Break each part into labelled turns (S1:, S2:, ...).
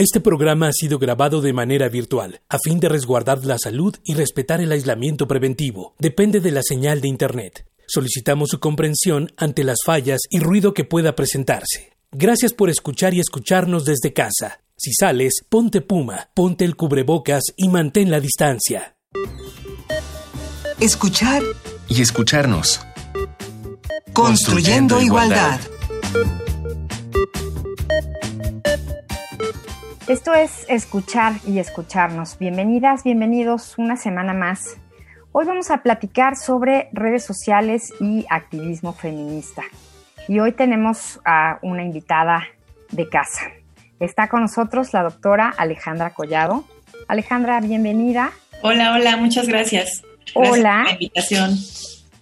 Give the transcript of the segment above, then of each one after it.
S1: Este programa ha sido grabado de manera virtual, a fin de resguardar la salud y respetar el aislamiento preventivo. Depende de la señal de Internet. Solicitamos su comprensión ante las fallas y ruido que pueda presentarse. Gracias por escuchar y escucharnos desde casa. Si sales, ponte puma, ponte el cubrebocas y mantén la distancia.
S2: Escuchar
S3: y escucharnos.
S2: Construyendo, igualdad.
S4: Esto es escuchar y escucharnos. Bienvenidas, bienvenidos una semana más. Hoy vamos a platicar sobre redes sociales y activismo feminista. Y hoy tenemos a una invitada de casa. Está con nosotros la doctora Alejandra Collado. Alejandra, bienvenida.
S5: Hola, hola, muchas gracias.
S4: Hola.
S5: Gracias por la invitación.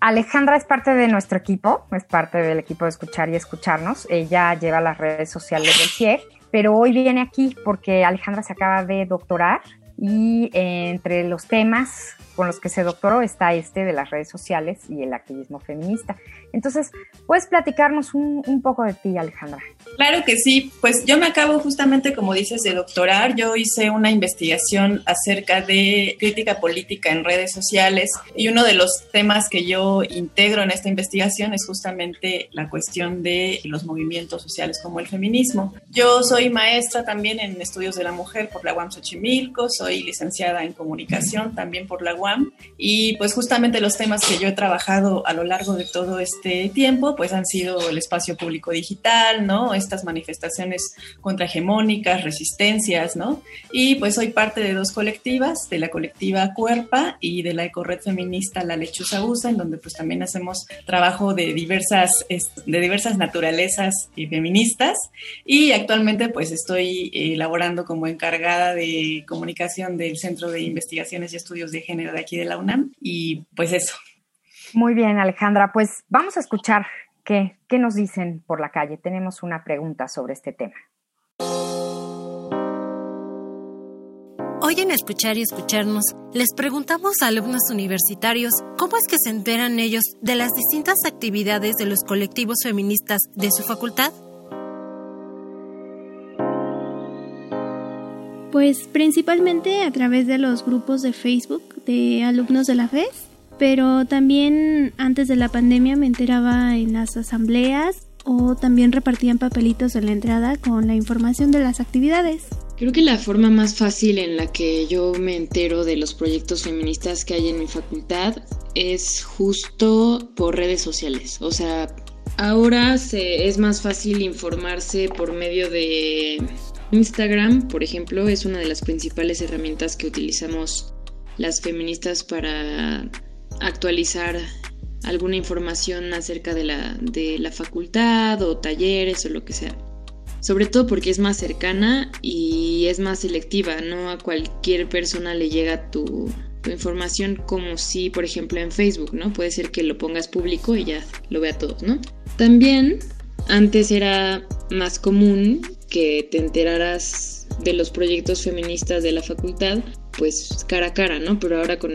S4: Alejandra es parte de nuestro equipo, es parte del equipo de escuchar y escucharnos. Ella lleva las redes sociales del CIEG pero hoy viene aquí porque Alejandra se acaba de doctorar y eh, entre los temas con los que se doctoró está este de las redes sociales y el activismo feminista. Entonces, ¿puedes platicarnos un, un, poco de ti, Alejandra?
S5: Claro que sí, pues yo me acabo justamente, como dices, de doctorar. Yo hice una investigación acerca de crítica política en redes sociales y uno de los temas que yo integro en esta investigación es justamente la cuestión de los movimientos sociales como el feminismo. Yo soy maestra también en estudios de la mujer por la UAM Xochimilco, soy licenciada en comunicación también por la UAM y pues justamente los temas que yo he trabajado a lo largo de todo este tiempo pues han sido el espacio público digital, ¿no? Estas manifestaciones contrahegemónicas, resistencias, ¿no? Y pues soy parte de dos colectivas, de la colectiva Cuerpa y de la ecored feminista La Lechuza Usa, en donde pues también hacemos trabajo de diversas, de diversas naturalezas y feministas y actualmente pues estoy elaborando como encargada de comunicación del Centro de Investigaciones y Estudios de Género aquí de la UNAM. Y pues eso.
S4: Muy bien, Alejandra. Pues vamos a escuchar qué, qué nos dicen por la calle. Tenemos una pregunta sobre este tema.
S6: Hoy en Escuchar y Escucharnos les preguntamos a alumnos universitarios cómo es que se enteran ellos de las distintas actividades de los colectivos feministas de su facultad.
S7: Pues principalmente a través de los grupos de Facebook de alumnos de la FES, pero también antes de la pandemia me enteraba en las asambleas o también repartían papelitos en la entrada con la información de las actividades.
S8: Creo que la forma más fácil en la que yo me entero de los proyectos feministas que hay en mi facultad es justo por redes sociales. O sea, ahora se, es más fácil informarse por medio de Instagram, por ejemplo, es una de las principales herramientas que utilizamos las feministas para actualizar alguna información acerca de la, de la facultad o talleres o lo que sea. Sobre todo porque es más cercana y es más selectiva, no a cualquier persona le llega tu, tu información como si, por ejemplo, en Facebook, ¿no? Puede ser que lo pongas público y ya lo vea todos, ¿no? También antes era más común que te enteraras de los proyectos feministas de la facultad, pues cara a cara, ¿no? Pero ahora con,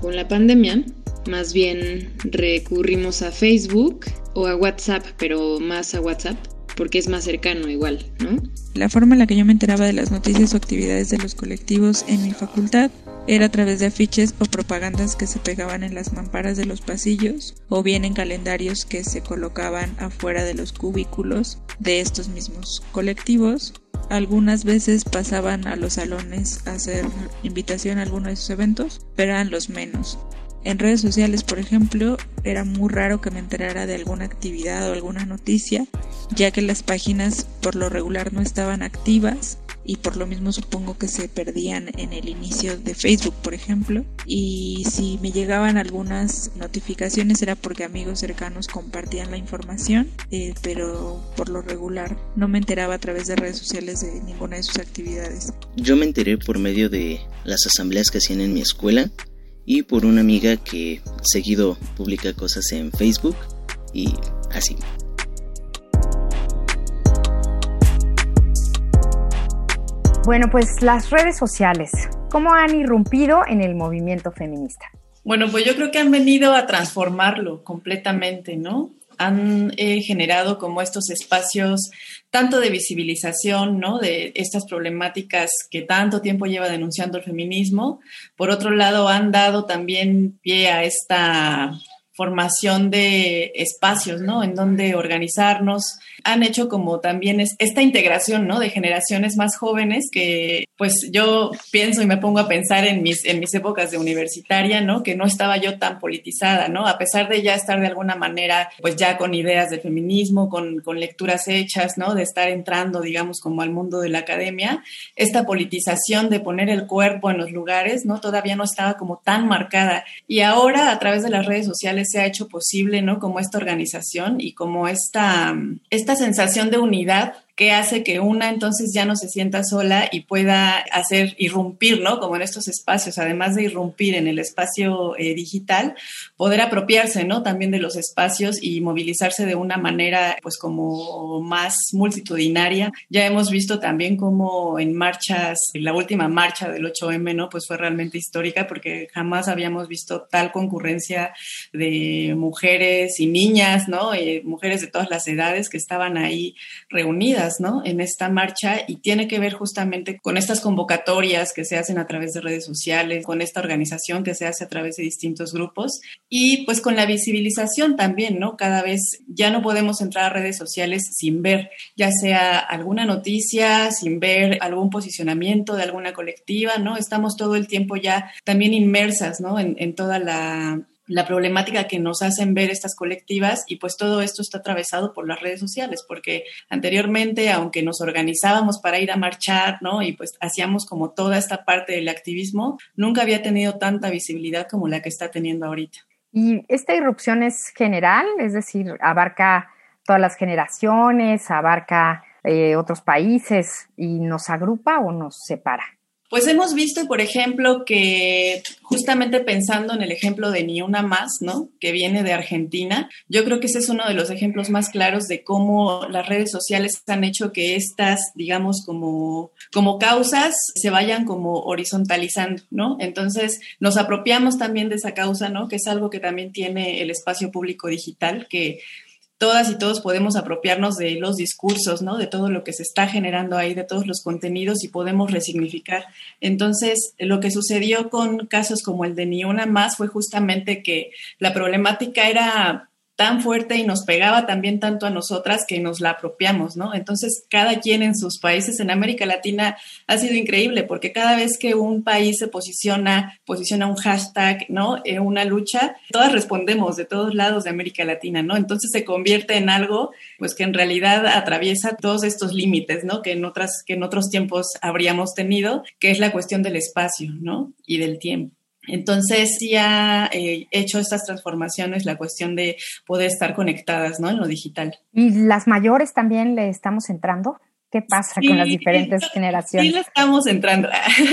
S8: con la pandemia, más bien recurrimos a Facebook o a WhatsApp, pero más a WhatsApp, porque es más cercano igual, ¿no?
S9: La forma en la que yo me enteraba de las noticias o actividades de los colectivos en mi facultad era a través de afiches o propagandas que se pegaban en las mamparas de los pasillos o bien en calendarios que se colocaban afuera de los cubículos de estos mismos colectivos. Algunas veces pasaban a los salones a hacer invitación a alguno de sus eventos, pero eran los menos. En redes sociales, por ejemplo, era muy raro que me enterara de alguna actividad o alguna noticia, ya que las páginas por lo regular no estaban activas y por lo mismo supongo que se perdían en el inicio de Facebook, por ejemplo. Y si me llegaban algunas notificaciones era porque amigos cercanos compartían la información, eh, pero por lo regular no me enteraba a través de redes sociales de ninguna de sus actividades.
S10: Yo me enteré por medio de las asambleas que hacían en mi escuela y por una amiga que seguido publica cosas en Facebook y así.
S4: Bueno, pues las redes sociales, ¿cómo han irrumpido en el movimiento feminista?
S5: Bueno, pues yo creo que han venido a transformarlo completamente, ¿no? han eh, generado como estos espacios tanto de visibilización, ¿no? De estas problemáticas que tanto tiempo lleva denunciando el feminismo. Por otro lado, han dado también pie a esta formación de espacios, ¿no? En donde organizarnos. Han hecho como también es esta integración, ¿no? De generaciones más jóvenes que, pues yo pienso y me pongo a pensar en mis, en mis épocas de universitaria, ¿no? Que no estaba yo tan politizada, ¿no? A pesar de ya estar de alguna manera, pues ya con ideas de feminismo, con, con lecturas hechas, ¿no? De estar entrando, digamos, como al mundo de la academia, esta politización de poner el cuerpo en los lugares, ¿no? Todavía no estaba como tan marcada. Y ahora, a través de las redes sociales, se ha hecho posible, ¿no? Como esta organización y como esta, esta sensación de unidad que hace que una entonces ya no se sienta sola y pueda hacer irrumpir, ¿no? Como en estos espacios, además de irrumpir en el espacio eh, digital, poder apropiarse, ¿no? También de los espacios y movilizarse de una manera, pues, como más multitudinaria. Ya hemos visto también como en marchas, la última marcha del 8M, ¿no? Pues fue realmente histórica porque jamás habíamos visto tal concurrencia de mujeres y niñas, ¿no? Eh, mujeres de todas las edades que estaban ahí reunidas en esta marcha y tiene que ver justamente con estas convocatorias que se hacen a través de redes sociales, con esta organización que se hace a través de distintos grupos y pues con la visibilización también, ¿no? Cada vez ya no podemos entrar a redes sociales sin ver ya sea alguna noticia, sin ver algún posicionamiento de alguna colectiva, ¿no? Estamos todo el tiempo ya también inmersas, ¿no? en toda la la problemática que nos hacen ver estas colectivas y pues todo esto está atravesado por las redes sociales, porque anteriormente, aunque nos organizábamos para ir a marchar, ¿no? Y pues hacíamos como toda esta parte del activismo, nunca había tenido tanta visibilidad como la que está teniendo ahorita.
S4: Y esta irrupción es general, es decir, abarca todas las generaciones, abarca eh, otros países y nos agrupa o nos separa.
S5: Pues hemos visto, por ejemplo, que justamente pensando en el ejemplo de Ni Una Más, ¿no? Que viene de Argentina, yo creo que ese es uno de los ejemplos más claros de cómo las redes sociales han hecho que estas, digamos, como, como causas se vayan como horizontalizando, ¿no? Entonces nos apropiamos también de esa causa, ¿no? Que es algo que también tiene el espacio público digital, que todas y todos podemos apropiarnos de los discursos, ¿no? De todo lo que se está generando ahí, de todos los contenidos y podemos resignificar. Entonces, lo que sucedió con casos como el de Ni Una Más fue justamente que la problemática era tan fuerte y nos pegaba también tanto a nosotras que nos la apropiamos, ¿no? Entonces, cada quien en sus países en América Latina ha sido increíble porque cada vez que un país se posiciona, posiciona un hashtag, ¿no? En una lucha, todas respondemos de todos lados de América Latina, ¿no? Entonces se convierte en algo, pues que en realidad atraviesa todos estos límites, ¿no? Que en otras, que en otros tiempos habríamos tenido, que es la cuestión del espacio, ¿no? Y del tiempo. Entonces sí ha eh, hecho estas transformaciones la cuestión de poder estar conectadas ¿no? en lo digital.
S4: ¿Y las mayores también le estamos entrando? ¿Qué pasa con las diferentes generaciones?
S5: Sí, le estamos entrando.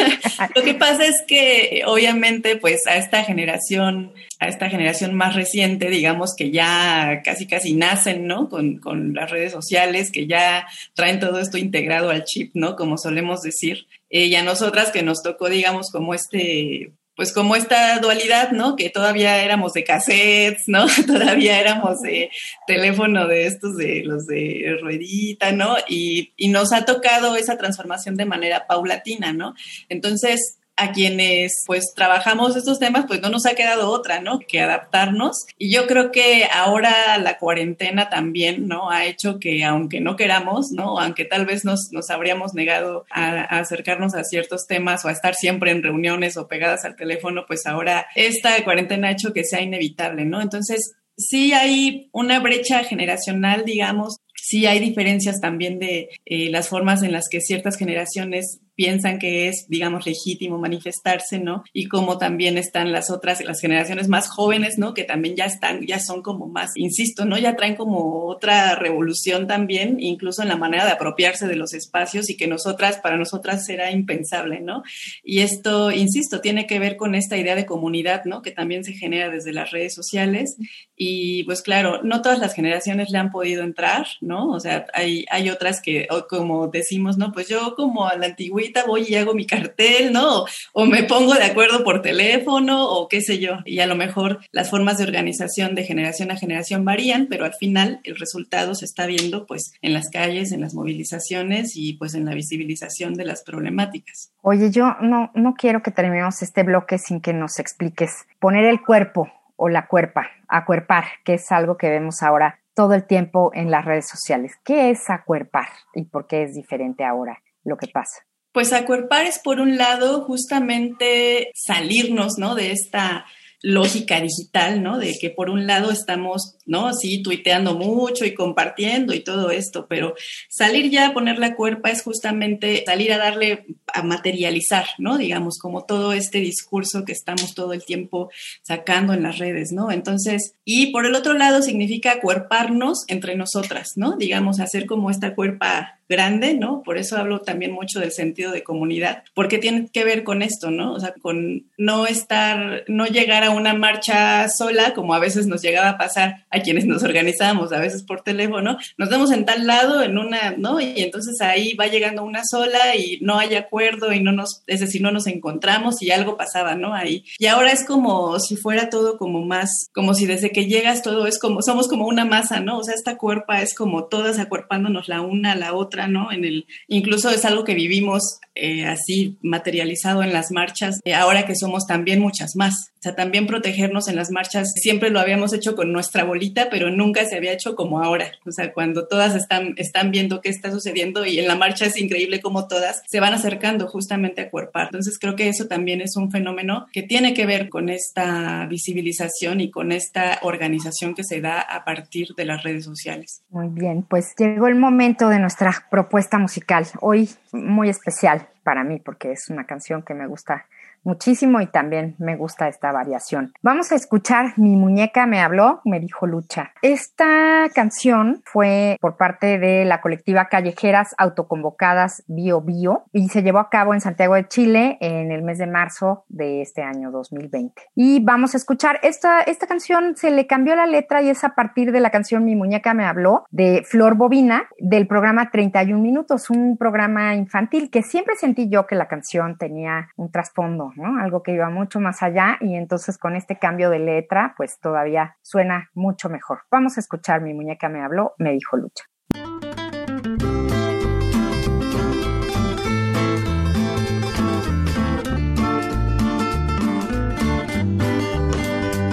S5: lo que pasa es que obviamente pues a esta generación, a esta generación más reciente, digamos que ya casi casi nacen, ¿no? Con, con las redes sociales, que ya traen todo esto integrado al chip, ¿no? Como solemos decir. Eh, y a nosotras que nos tocó, digamos, como este pues como esta dualidad, ¿no? Que todavía éramos de cassettes, ¿no? todavía éramos de teléfono de estos, de los de ruedita, ¿no? Y, y nos ha tocado esa transformación de manera paulatina, ¿no? Entonces, a quienes pues trabajamos estos temas, pues no nos ha quedado otra, ¿no? Que adaptarnos. Y yo creo que ahora la cuarentena también, ¿no? Ha hecho que aunque no queramos, ¿no? Aunque tal vez nos, nos habríamos negado a, a acercarnos a ciertos temas o a estar siempre en reuniones o pegadas al teléfono, pues ahora esta cuarentena ha hecho que sea inevitable, ¿no? Entonces, sí hay una brecha generacional, digamos, sí hay diferencias también de eh, las formas en las que ciertas generaciones piensan que es, digamos, legítimo manifestarse, ¿no? Y como también están las otras, las generaciones más jóvenes, ¿no? Que también ya están, ya son como más, insisto, ¿no? Ya traen como otra revolución también, incluso en la manera de apropiarse de los espacios y que nosotras, para nosotras será impensable, ¿no? Y esto, insisto, tiene que ver con esta idea de comunidad, ¿no? Que también se genera desde las redes sociales y pues claro, no todas las generaciones le han podido entrar, ¿no? O sea, hay, hay otras que, como decimos, ¿no? Pues yo como a la antigüita, voy y hago mi cartel, ¿no? O, me pongo de acuerdo por teléfono o qué sé yo. Y a lo mejor las formas de organización de generación a generación varían, pero al final el resultado se está viendo pues en las calles, en las movilizaciones y pues en la visibilización de las problemáticas.
S4: Oye, yo no, no quiero que terminemos este bloque sin que nos expliques poner el cuerpo o la cuerpa, acuerpar, que es algo que vemos ahora todo el tiempo en las redes sociales. ¿Qué es acuerpar y por qué es diferente ahora lo que pasa?
S5: Pues acuerpar es por un lado justamente salirnos, ¿no? De esta lógica digital, ¿no? De que por un lado estamos, ¿no? Sí, tuiteando mucho y compartiendo y todo esto, pero salir ya a poner la cuerpa es justamente salir a darle, a materializar, ¿no? Digamos, como todo este discurso que estamos todo el tiempo sacando en las redes, ¿no? Entonces, y por el otro lado significa acuerparnos entre nosotras, ¿no? Digamos, hacer como esta cuerpa grande, ¿no? Por eso hablo también mucho del sentido de comunidad, porque tiene que ver con esto, ¿no? O sea, con no estar, no llegar a una marcha sola, como a veces nos llegaba a pasar a quienes nos organizamos, a veces por teléfono, nos vemos en tal lado, en una, ¿no? Y entonces ahí va llegando una sola y no hay acuerdo y no nos, es decir, no nos encontramos y algo pasaba, ¿no? Ahí. Y ahora es como si fuera todo como más, como si desde que llegas todo es como, somos como una masa, ¿no? O sea, esta cuerpa es como todas acuerpándonos la una a la otra ¿no? En el, incluso es algo que vivimos eh, así materializado en las marchas, eh, ahora que somos también muchas más. O sea, también protegernos en las marchas, siempre lo habíamos hecho con nuestra bolita, pero nunca se había hecho como ahora. O sea, cuando todas están, están viendo qué está sucediendo y en la marcha es increíble como todas se van acercando justamente a cuerpar. Entonces creo que eso también es un fenómeno que tiene que ver con esta visibilización y con esta organización que se da a partir de las redes sociales.
S4: Muy bien, pues llegó el momento de nuestra propuesta musical. Hoy muy especial para mí porque es una canción que me gusta muchísimo y también me gusta esta variación. Vamos a escuchar Mi muñeca me habló, me dijo Lucha. Esta canción fue por parte de la colectiva Callejeras Autoconvocadas Bio Bio y se llevó a cabo en Santiago de Chile en el mes de marzo de este año 2020. Y vamos a escuchar esta, esta canción, se le cambió la letra y es a partir de la canción Mi muñeca me habló de Flor Bobina del programa 31 minutos, un programa infantil que siempre sentí yo que la canción tenía un trasfondo algo que iba mucho más allá y entonces con este cambio de letra, pues todavía suena mucho mejor. Vamos a escuchar Mi muñeca me habló, me dijo Lucha.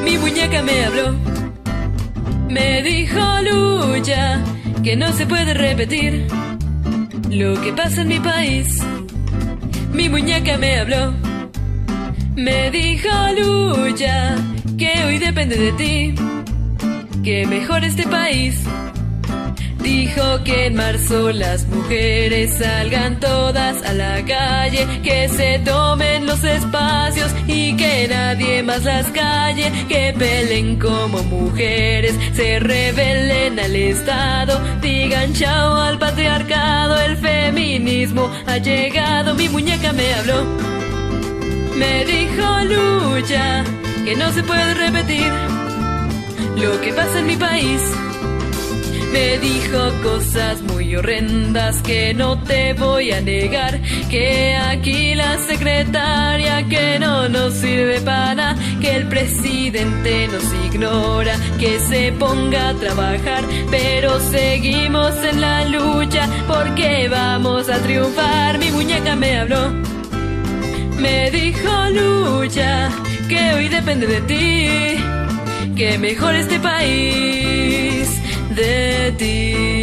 S2: Mi muñeca me habló, me dijo Lucha que no se puede repetir lo que pasa en mi país. Mi muñeca me habló me dijo Lucha que hoy depende de ti, que mejore este país. Dijo que en marzo las mujeres salgan todas a la calle, que se tomen los espacios y que nadie más las calle, que pelen como mujeres, se rebelen al Estado, digan chao al patriarcado, el feminismo ha llegado, mi muñeca me habló. Me dijo Lucha que no se puede repetir lo que pasa en mi país. Me dijo cosas muy horrendas que no te voy a negar. Que aquí la secretaria que no nos sirve para, que el presidente nos ignora, que se ponga a trabajar. Pero seguimos en la lucha porque vamos a triunfar. Mi muñeca me habló me dijo Lucha que hoy depende de ti, que mejor este país de ti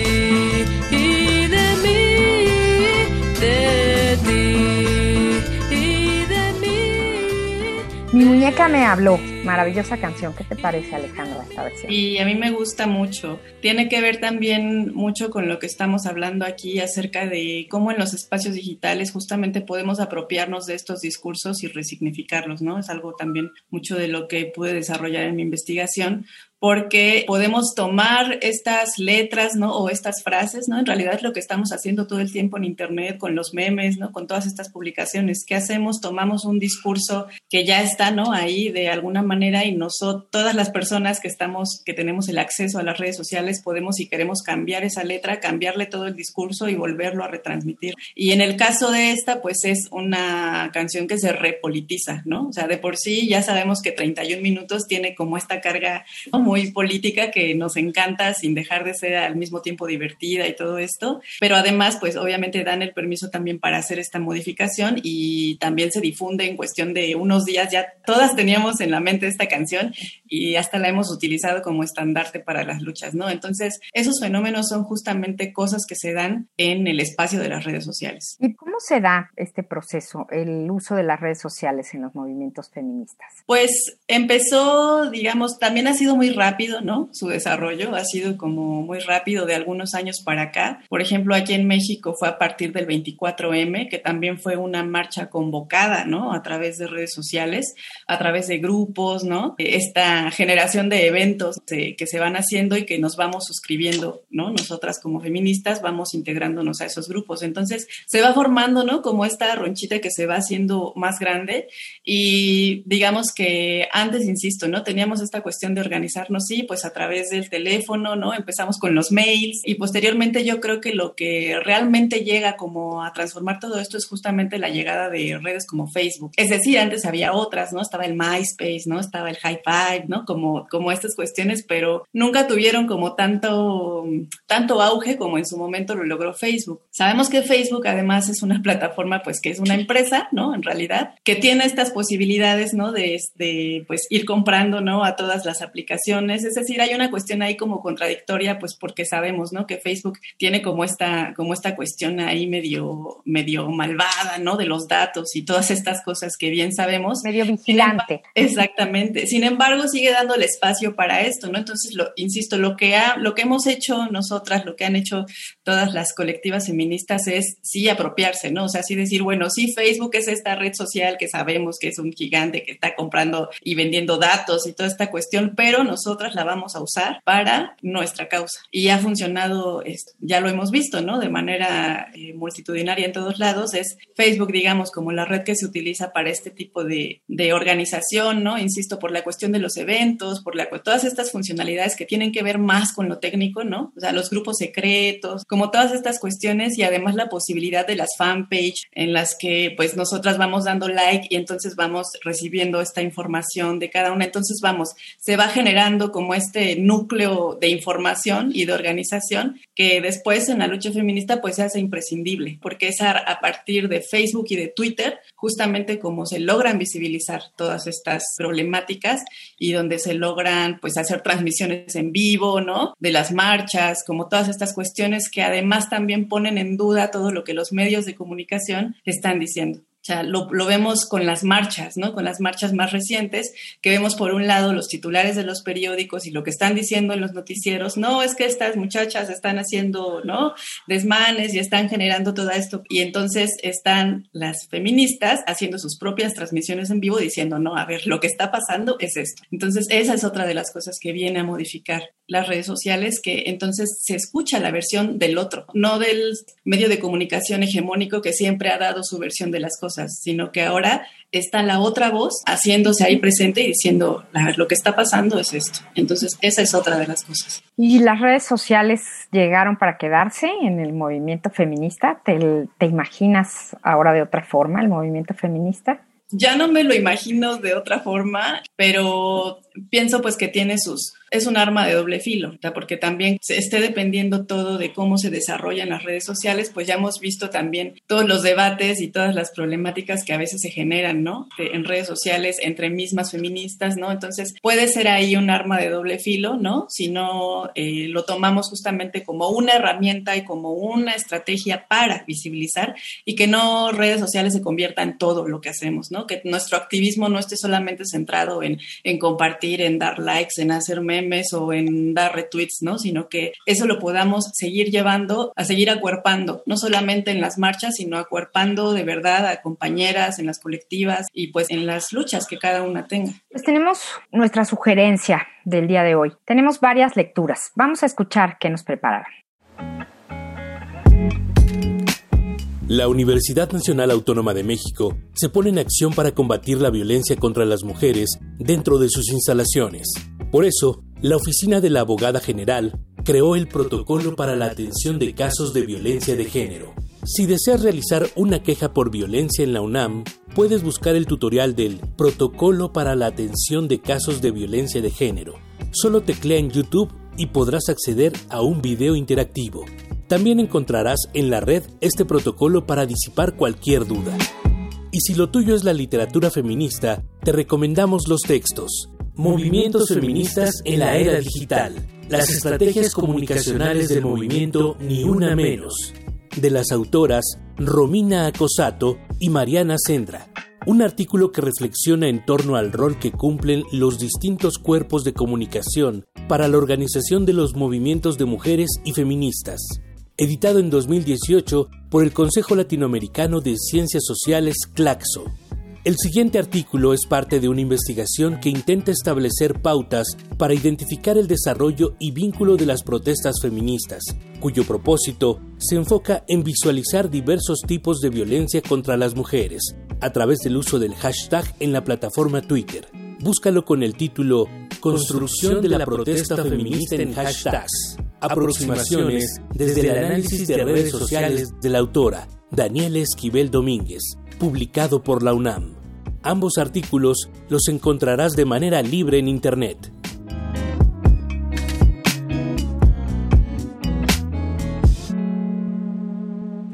S4: muñeca me habló Maravillosa canción. ¿Qué te parece, Alejandra, esta versión?
S5: Y a mí me gusta mucho. Tiene que ver también mucho con lo que estamos hablando aquí acerca de cómo en los espacios digitales justamente podemos apropiarnos de estos discursos y resignificarlos, ¿no? Es algo también mucho de lo que pude desarrollar en mi investigación, porque podemos tomar estas letras, ¿no? O estas frases, ¿no? En realidad lo que estamos haciendo todo el tiempo en Internet, con los memes, ¿no? Con todas estas publicaciones. ¿Qué hacemos? Tomamos un discurso que ya está, ¿no? Ahí de alguna manera y nosotros, todas las personas que estamos, que tenemos el acceso a las redes sociales, podemos, si queremos cambiar esa letra, cambiarle todo el discurso y volverlo a retransmitir. Y en el caso de esta, pues es una canción que se repolitiza, ¿no? O sea, de por sí ya sabemos que 31 minutos tiene como esta carga muy muy política que nos encanta sin dejar de ser al mismo tiempo divertida y todo esto, pero además pues obviamente dan el permiso también para hacer esta modificación y también se difunde en cuestión de unos días, ya todas teníamos en la mente esta canción y hasta la hemos utilizado como estandarte para las luchas, ¿no? Entonces, esos fenómenos son justamente cosas que se dan en el espacio de las redes sociales.
S4: ¿Y cómo se da este proceso, el uso de las redes sociales en los movimientos feministas?
S5: Pues empezó, digamos, también ha sido muy rápido, ¿no? Su desarrollo ha sido como muy rápido de algunos años para acá. Por ejemplo, aquí en México fue a partir del 24M, que también fue una marcha convocada, ¿no? A través de redes sociales, a través de grupos, ¿no? Esta generación de eventos que se van haciendo y que nos vamos suscribiendo, ¿no? Nosotras como feministas vamos integrándonos a esos grupos. Entonces se va formando, ¿no? Como esta ronchita que se va haciendo más grande y digamos que antes, insisto, ¿no? Teníamos esta cuestión de organizarnos, sí, pues a través del teléfono, ¿no? Empezamos con los mails y posteriormente yo creo que lo que realmente llega como a transformar todo esto es justamente la llegada de redes como Facebook. Es decir, antes había otras, ¿no? Estaba el MySpace, ¿no? Estaba el High Five, ¿no? Como, como estas cuestiones, pero nunca tuvieron como tanto, tanto auge como en su momento lo logró Facebook. Sabemos que Facebook además es una plataforma, pues que es una empresa, ¿no? En realidad, que tiene estas posibilidades, ¿no? De, de pues ir comprando, ¿no? A todas las aplicaciones. Es decir, hay una cuestión ahí como contradictoria, pues porque sabemos, ¿no? Que Facebook tiene como esta, como esta cuestión ahí medio, medio malvada, ¿no? De los datos y todas estas cosas que bien sabemos.
S4: Medio vigilante.
S5: Exactamente. Sin embargo, sigue dando el espacio para esto, ¿no? Entonces, lo, insisto, lo que, ha, lo que hemos hecho nosotras, lo que han hecho todas las colectivas feministas es sí apropiarse, ¿no? O sea, sí decir, bueno, sí, Facebook es esta red social que sabemos que es un gigante que está comprando y vendiendo datos y toda esta cuestión, pero nosotras la vamos a usar para nuestra causa. Y ha funcionado esto, ya lo hemos visto, ¿no? De manera eh, multitudinaria en todos lados, es Facebook, digamos, como la red que se utiliza para este tipo de, de organización, ¿no? Insisto, por la cuestión de los eventos, por la, todas estas funcionalidades que tienen que ver más con lo técnico, ¿no? O sea, los grupos secretos, como todas estas cuestiones y además la posibilidad de las fanpage en las que pues nosotras vamos dando like y entonces vamos recibiendo esta información de cada una. Entonces vamos, se va generando como este núcleo de información y de organización que después en la lucha feminista pues se hace imprescindible, porque es a, a partir de Facebook y de Twitter justamente como se logran visibilizar todas estas problemáticas y donde se logran pues hacer transmisiones en vivo, ¿no? De las marchas, como todas estas cuestiones que además también ponen en duda todo lo que los medios de comunicación están diciendo. O sea, lo, lo, vemos con las marchas, ¿no? Con las marchas más recientes, que vemos por un lado los titulares de los periódicos y lo que están diciendo en los noticieros, no, es que estas muchachas están haciendo, ¿no? Desmanes y están generando todo esto. Y entonces están las feministas haciendo sus propias transmisiones en vivo diciendo, no, a ver, lo que está pasando es esto. Entonces, esa es otra de las cosas que viene a modificar las redes sociales, que entonces se escucha la versión del otro, no del medio de comunicación hegemónico que siempre ha dado su versión de las cosas sino que ahora está la otra voz haciéndose ahí presente y diciendo, lo que está pasando es esto. Entonces, esa es otra de las cosas.
S4: ¿Y las redes sociales llegaron para quedarse en el movimiento feminista? ¿Te, te imaginas ahora de otra forma el movimiento feminista?
S5: Ya no me lo imagino de otra forma, pero pienso pues que tiene sus, es un arma de doble filo, porque también se esté dependiendo todo de cómo se desarrollan las redes sociales, pues ya hemos visto también todos los debates y todas las problemáticas que a veces se generan, ¿no? en redes sociales entre mismas feministas, ¿no? Entonces puede ser ahí un arma de doble filo, ¿no? Si no eh, lo tomamos justamente como una herramienta y como una estrategia para visibilizar y que no redes sociales se conviertan en todo lo que hacemos, ¿no? Que nuestro activismo no esté solamente centrado en, en compartir en dar likes, en hacer memes o en dar retweets, ¿no? Sino que eso lo podamos seguir llevando, a seguir acuerpando, no solamente en las marchas, sino acuerpando de verdad a compañeras, en las colectivas y pues en las luchas que cada una tenga.
S4: Pues tenemos nuestra sugerencia del día de hoy. Tenemos varias lecturas. Vamos a escuchar qué nos prepararon.
S1: La Universidad Nacional Autónoma de México se pone en acción para combatir la violencia contra las mujeres dentro de sus instalaciones. Por eso, la Oficina de la Abogada General creó el Protocolo para la Atención de Casos de Violencia de Género. Si deseas realizar una queja por violencia en la UNAM, puedes buscar el tutorial del Protocolo para la Atención de Casos de Violencia de Género. Solo teclea en YouTube y podrás acceder a un video interactivo. También encontrarás en la red este protocolo para disipar cualquier duda. Y si lo tuyo es la literatura feminista, te recomendamos los textos Movimientos feministas en la era digital, las estrategias comunicacionales del movimiento Ni Una Menos, de las autoras Romina Acosato y Mariana Sendra. Un artículo que reflexiona en torno al rol que cumplen los distintos cuerpos de comunicación para la organización de los movimientos de mujeres y feministas editado en 2018 por el Consejo Latinoamericano de Ciencias Sociales CLACSO. El siguiente artículo es parte de una investigación que intenta establecer pautas para identificar el desarrollo y vínculo de las protestas feministas, cuyo propósito se enfoca en visualizar diversos tipos de violencia contra las mujeres, a través del uso del hashtag en la plataforma Twitter. Búscalo con el título Construcción de la protesta feminista en hashtags. Aproximaciones desde el análisis de redes sociales de la autora Daniela Esquivel Domínguez, publicado por la UNAM. Ambos artículos los encontrarás de manera libre en Internet.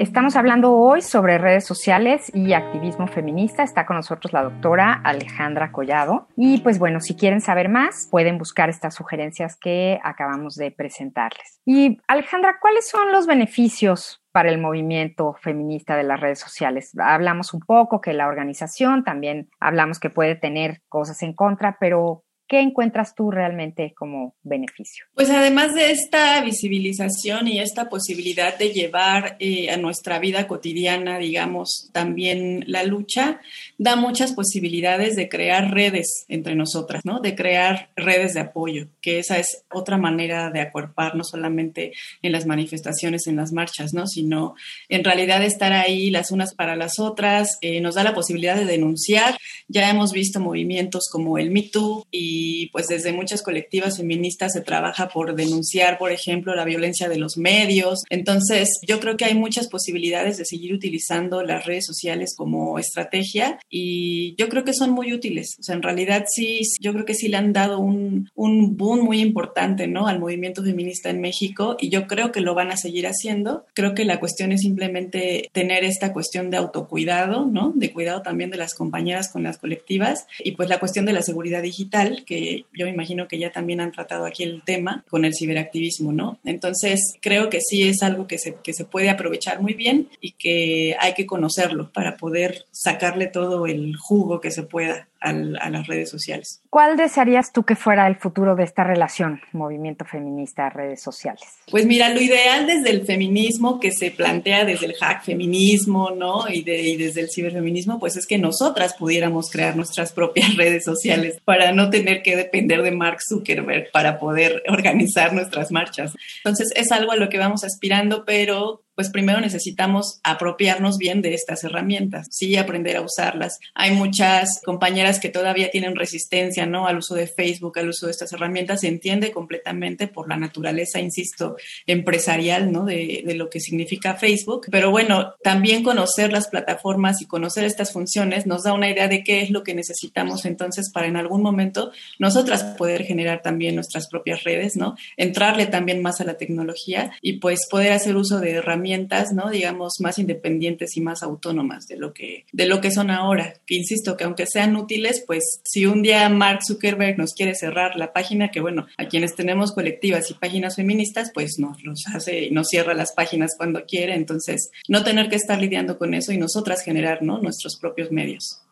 S4: Estamos hablando hoy sobre redes sociales y activismo feminista. Está con nosotros la doctora Alejandra Collado. Y pues bueno, si quieren saber más, pueden buscar estas sugerencias que acabamos de presentarles. Y Alejandra, ¿cuáles son los beneficios para el movimiento feminista de las redes sociales? Hablamos un poco que la organización, también hablamos que puede tener cosas en contra, pero ¿Qué encuentras tú realmente como beneficio?
S5: Pues además de esta visibilización y esta posibilidad de llevar eh, a nuestra vida cotidiana, digamos, también la lucha, da muchas posibilidades de crear redes entre nosotras, ¿no? De crear redes de apoyo, que esa es otra manera de acuerpar, no solamente en las manifestaciones, en las marchas, ¿no? Sino en realidad estar ahí las unas para las otras, eh, nos da la posibilidad de denunciar. Ya hemos visto movimientos como el Me Too y y pues desde muchas colectivas feministas se trabaja por denunciar, por ejemplo, la violencia de los medios. Entonces, yo creo que hay muchas posibilidades de seguir utilizando las redes sociales como estrategia y yo creo que son muy útiles. O sea, en realidad sí, yo creo que sí le han dado un, un boom muy importante, ¿no? Al movimiento feminista en México y yo creo que lo van a seguir haciendo. Creo que la cuestión es simplemente tener esta cuestión de autocuidado, ¿no? De cuidado también de las compañeras con las colectivas y pues la cuestión de la seguridad digital que yo me imagino que ya también han tratado aquí el tema con el ciberactivismo, ¿no? Entonces, creo que sí es algo que se, que se puede aprovechar muy bien y que hay que conocerlo para poder sacarle todo el jugo que se pueda a las redes sociales.
S4: ¿Cuál desearías tú que fuera el futuro de esta relación, movimiento feminista, redes sociales?
S5: Pues mira, lo ideal desde el feminismo que se plantea desde el hack feminismo, ¿no? Y, de, y desde el ciberfeminismo, pues es que nosotras pudiéramos crear nuestras propias redes sociales para no tener que depender de Mark Zuckerberg para poder organizar nuestras marchas. Entonces es algo a lo que vamos aspirando, pero pues primero necesitamos apropiarnos bien de estas herramientas, sí, aprender a usarlas. Hay muchas compañeras que todavía tienen resistencia, ¿no? Al uso de Facebook, al uso de estas herramientas, se entiende completamente por la naturaleza, insisto, empresarial, ¿no? De, lo que significa Facebook. Pero bueno, también conocer las plataformas y conocer estas funciones nos da una idea de qué es lo que necesitamos entonces para en algún momento nosotras poder generar también nuestras propias redes, ¿no? Entrarle también más a la tecnología y pues poder hacer uso de herramientas herramientas, ¿no? Digamos, más independientes y más autónomas de lo que, de lo que son ahora. Que insisto, que aunque sean útiles, pues si un día Mark Zuckerberg nos quiere cerrar la página, que bueno, a quienes tenemos colectivas y páginas feministas, pues nos los hace y nos cierra las páginas cuando quiere. Entonces, no tener que estar lidiando con eso y nosotras generar, ¿no? Nuestros propios medios.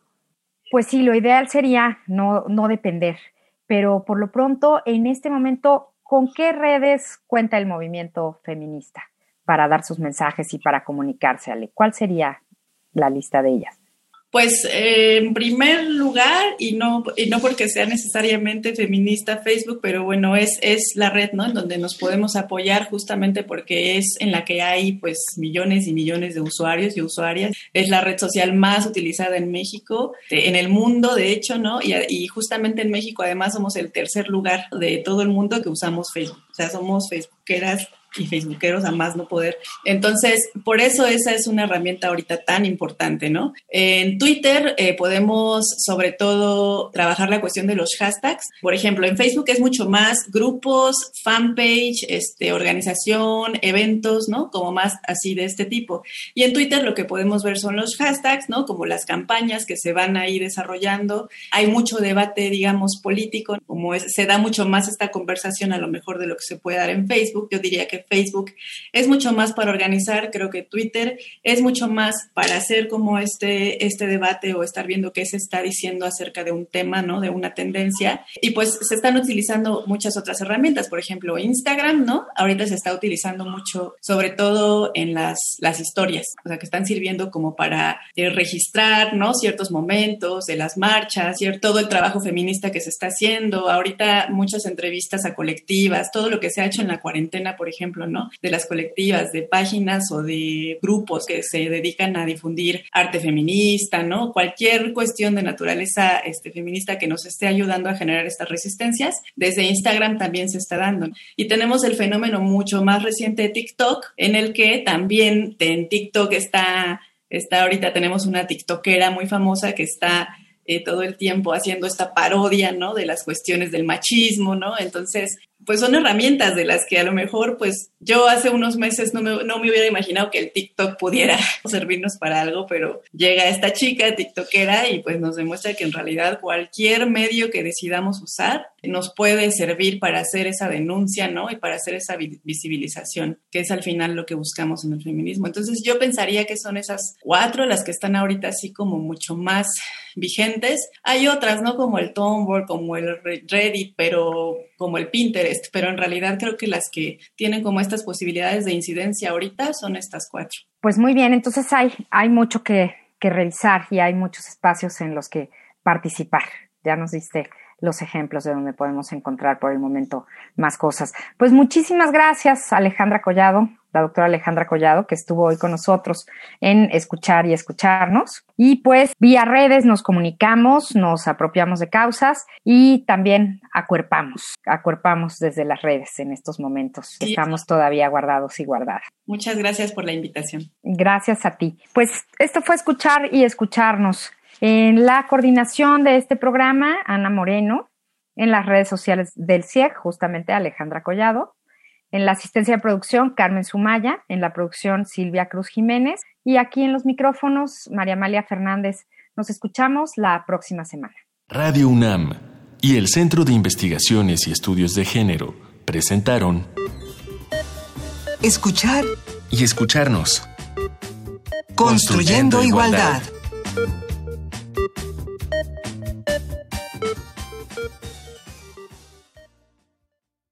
S4: Pues sí, lo ideal sería no, no depender pero por lo pronto, en este momento, ¿con qué redes cuenta el movimiento feminista para dar sus mensajes y para comunicarse, Ale? ¿Cuál sería la lista de ellas?
S5: Pues eh, en primer lugar, y no, y no porque sea necesariamente feminista Facebook, pero bueno, es, es la red, ¿no? En donde nos podemos apoyar justamente porque es en la que hay pues millones y millones de usuarios y usuarias. Es la red social más utilizada en México, en el mundo, de hecho, ¿no? Y, y justamente en México además somos el tercer lugar de todo el mundo que usamos Facebook. O sea, somos facebookeras y facebookeros a más no poder. Entonces, por eso esa es una herramienta ahorita tan importante, ¿no? En Twitter eh, podemos sobre todo trabajar la cuestión de los hashtags. Por ejemplo, en Facebook es mucho más grupos, fanpage, este, organización, eventos, ¿no? Como más así de este tipo. Y en Twitter lo que podemos ver son los hashtags, ¿no? Como las campañas que se van a ir desarrollando. Hay mucho debate, digamos, político, como se da mucho más esta conversación a lo mejor de lo que se puede dar en Facebook. Yo diría que Facebook es mucho más para organizar, creo que Twitter es mucho más para hacer como este, este debate o estar viendo qué se está diciendo acerca de un tema, ¿no? De una tendencia. Y pues se están utilizando muchas otras herramientas, por ejemplo, Instagram, ¿no? Ahorita se está utilizando mucho, sobre todo en las, las historias, o sea, que están sirviendo como para eh, registrar, ¿no? Ciertos momentos de las marchas, cierto, todo el trabajo feminista que se está haciendo. Ahorita muchas entrevistas a colectivas, todo lo que se ha hecho en la cuarentena, por ejemplo, de las colectivas, de páginas o de grupos que se dedican a difundir arte feminista, ¿no? Cualquier cuestión de naturaleza este, feminista que nos esté ayudando a generar estas resistencias, desde Instagram también se está dando. Y tenemos el fenómeno mucho más reciente de TikTok, en el que también en TikTok está, está ahorita tenemos una TikTokera muy famosa que está eh, todo el tiempo haciendo esta parodia, ¿no? De las cuestiones del machismo, ¿no? Entonces, pues son herramientas de las que a lo mejor, pues yo hace unos meses no me, no me hubiera imaginado que el TikTok pudiera servirnos para algo, pero llega esta chica TikTokera y pues nos demuestra que en realidad cualquier medio que decidamos usar nos puede servir para hacer esa denuncia, ¿no? Y para hacer esa visibilización, que es al final lo que buscamos en el feminismo. Entonces yo pensaría que son esas cuatro las que están ahorita así como mucho más vigentes. Hay otras, ¿no? Como el Tumblr, como el Reddit, pero como el Pinterest, pero en realidad creo que las que tienen como estas posibilidades de incidencia ahorita son estas cuatro.
S4: Pues muy bien, entonces hay, hay mucho que, que revisar y hay muchos espacios en los que participar. Ya nos diste los ejemplos de donde podemos encontrar por el momento más cosas. Pues muchísimas gracias, Alejandra Collado, la doctora Alejandra Collado, que estuvo hoy con nosotros en Escuchar y Escucharnos. Y pues vía redes nos comunicamos, nos apropiamos de causas y también acuerpamos, acuerpamos desde las redes en estos momentos. Estamos todavía guardados y guardadas.
S5: Muchas gracias por la invitación.
S4: Gracias a ti. Pues esto fue Escuchar y Escucharnos. En la coordinación de este programa, Ana Moreno, en las redes sociales del CIEG, justamente Alejandra Collado, en la asistencia de producción, Carmen Sumaya, en la producción, Silvia Cruz Jiménez, y aquí en los micrófonos, María Amalia Fernández. Nos escuchamos la próxima semana.
S1: Radio UNAM y el Centro de Investigaciones y Estudios de Género presentaron
S3: Escuchar
S1: y escucharnos.
S3: Construyendo, igualdad. Thank you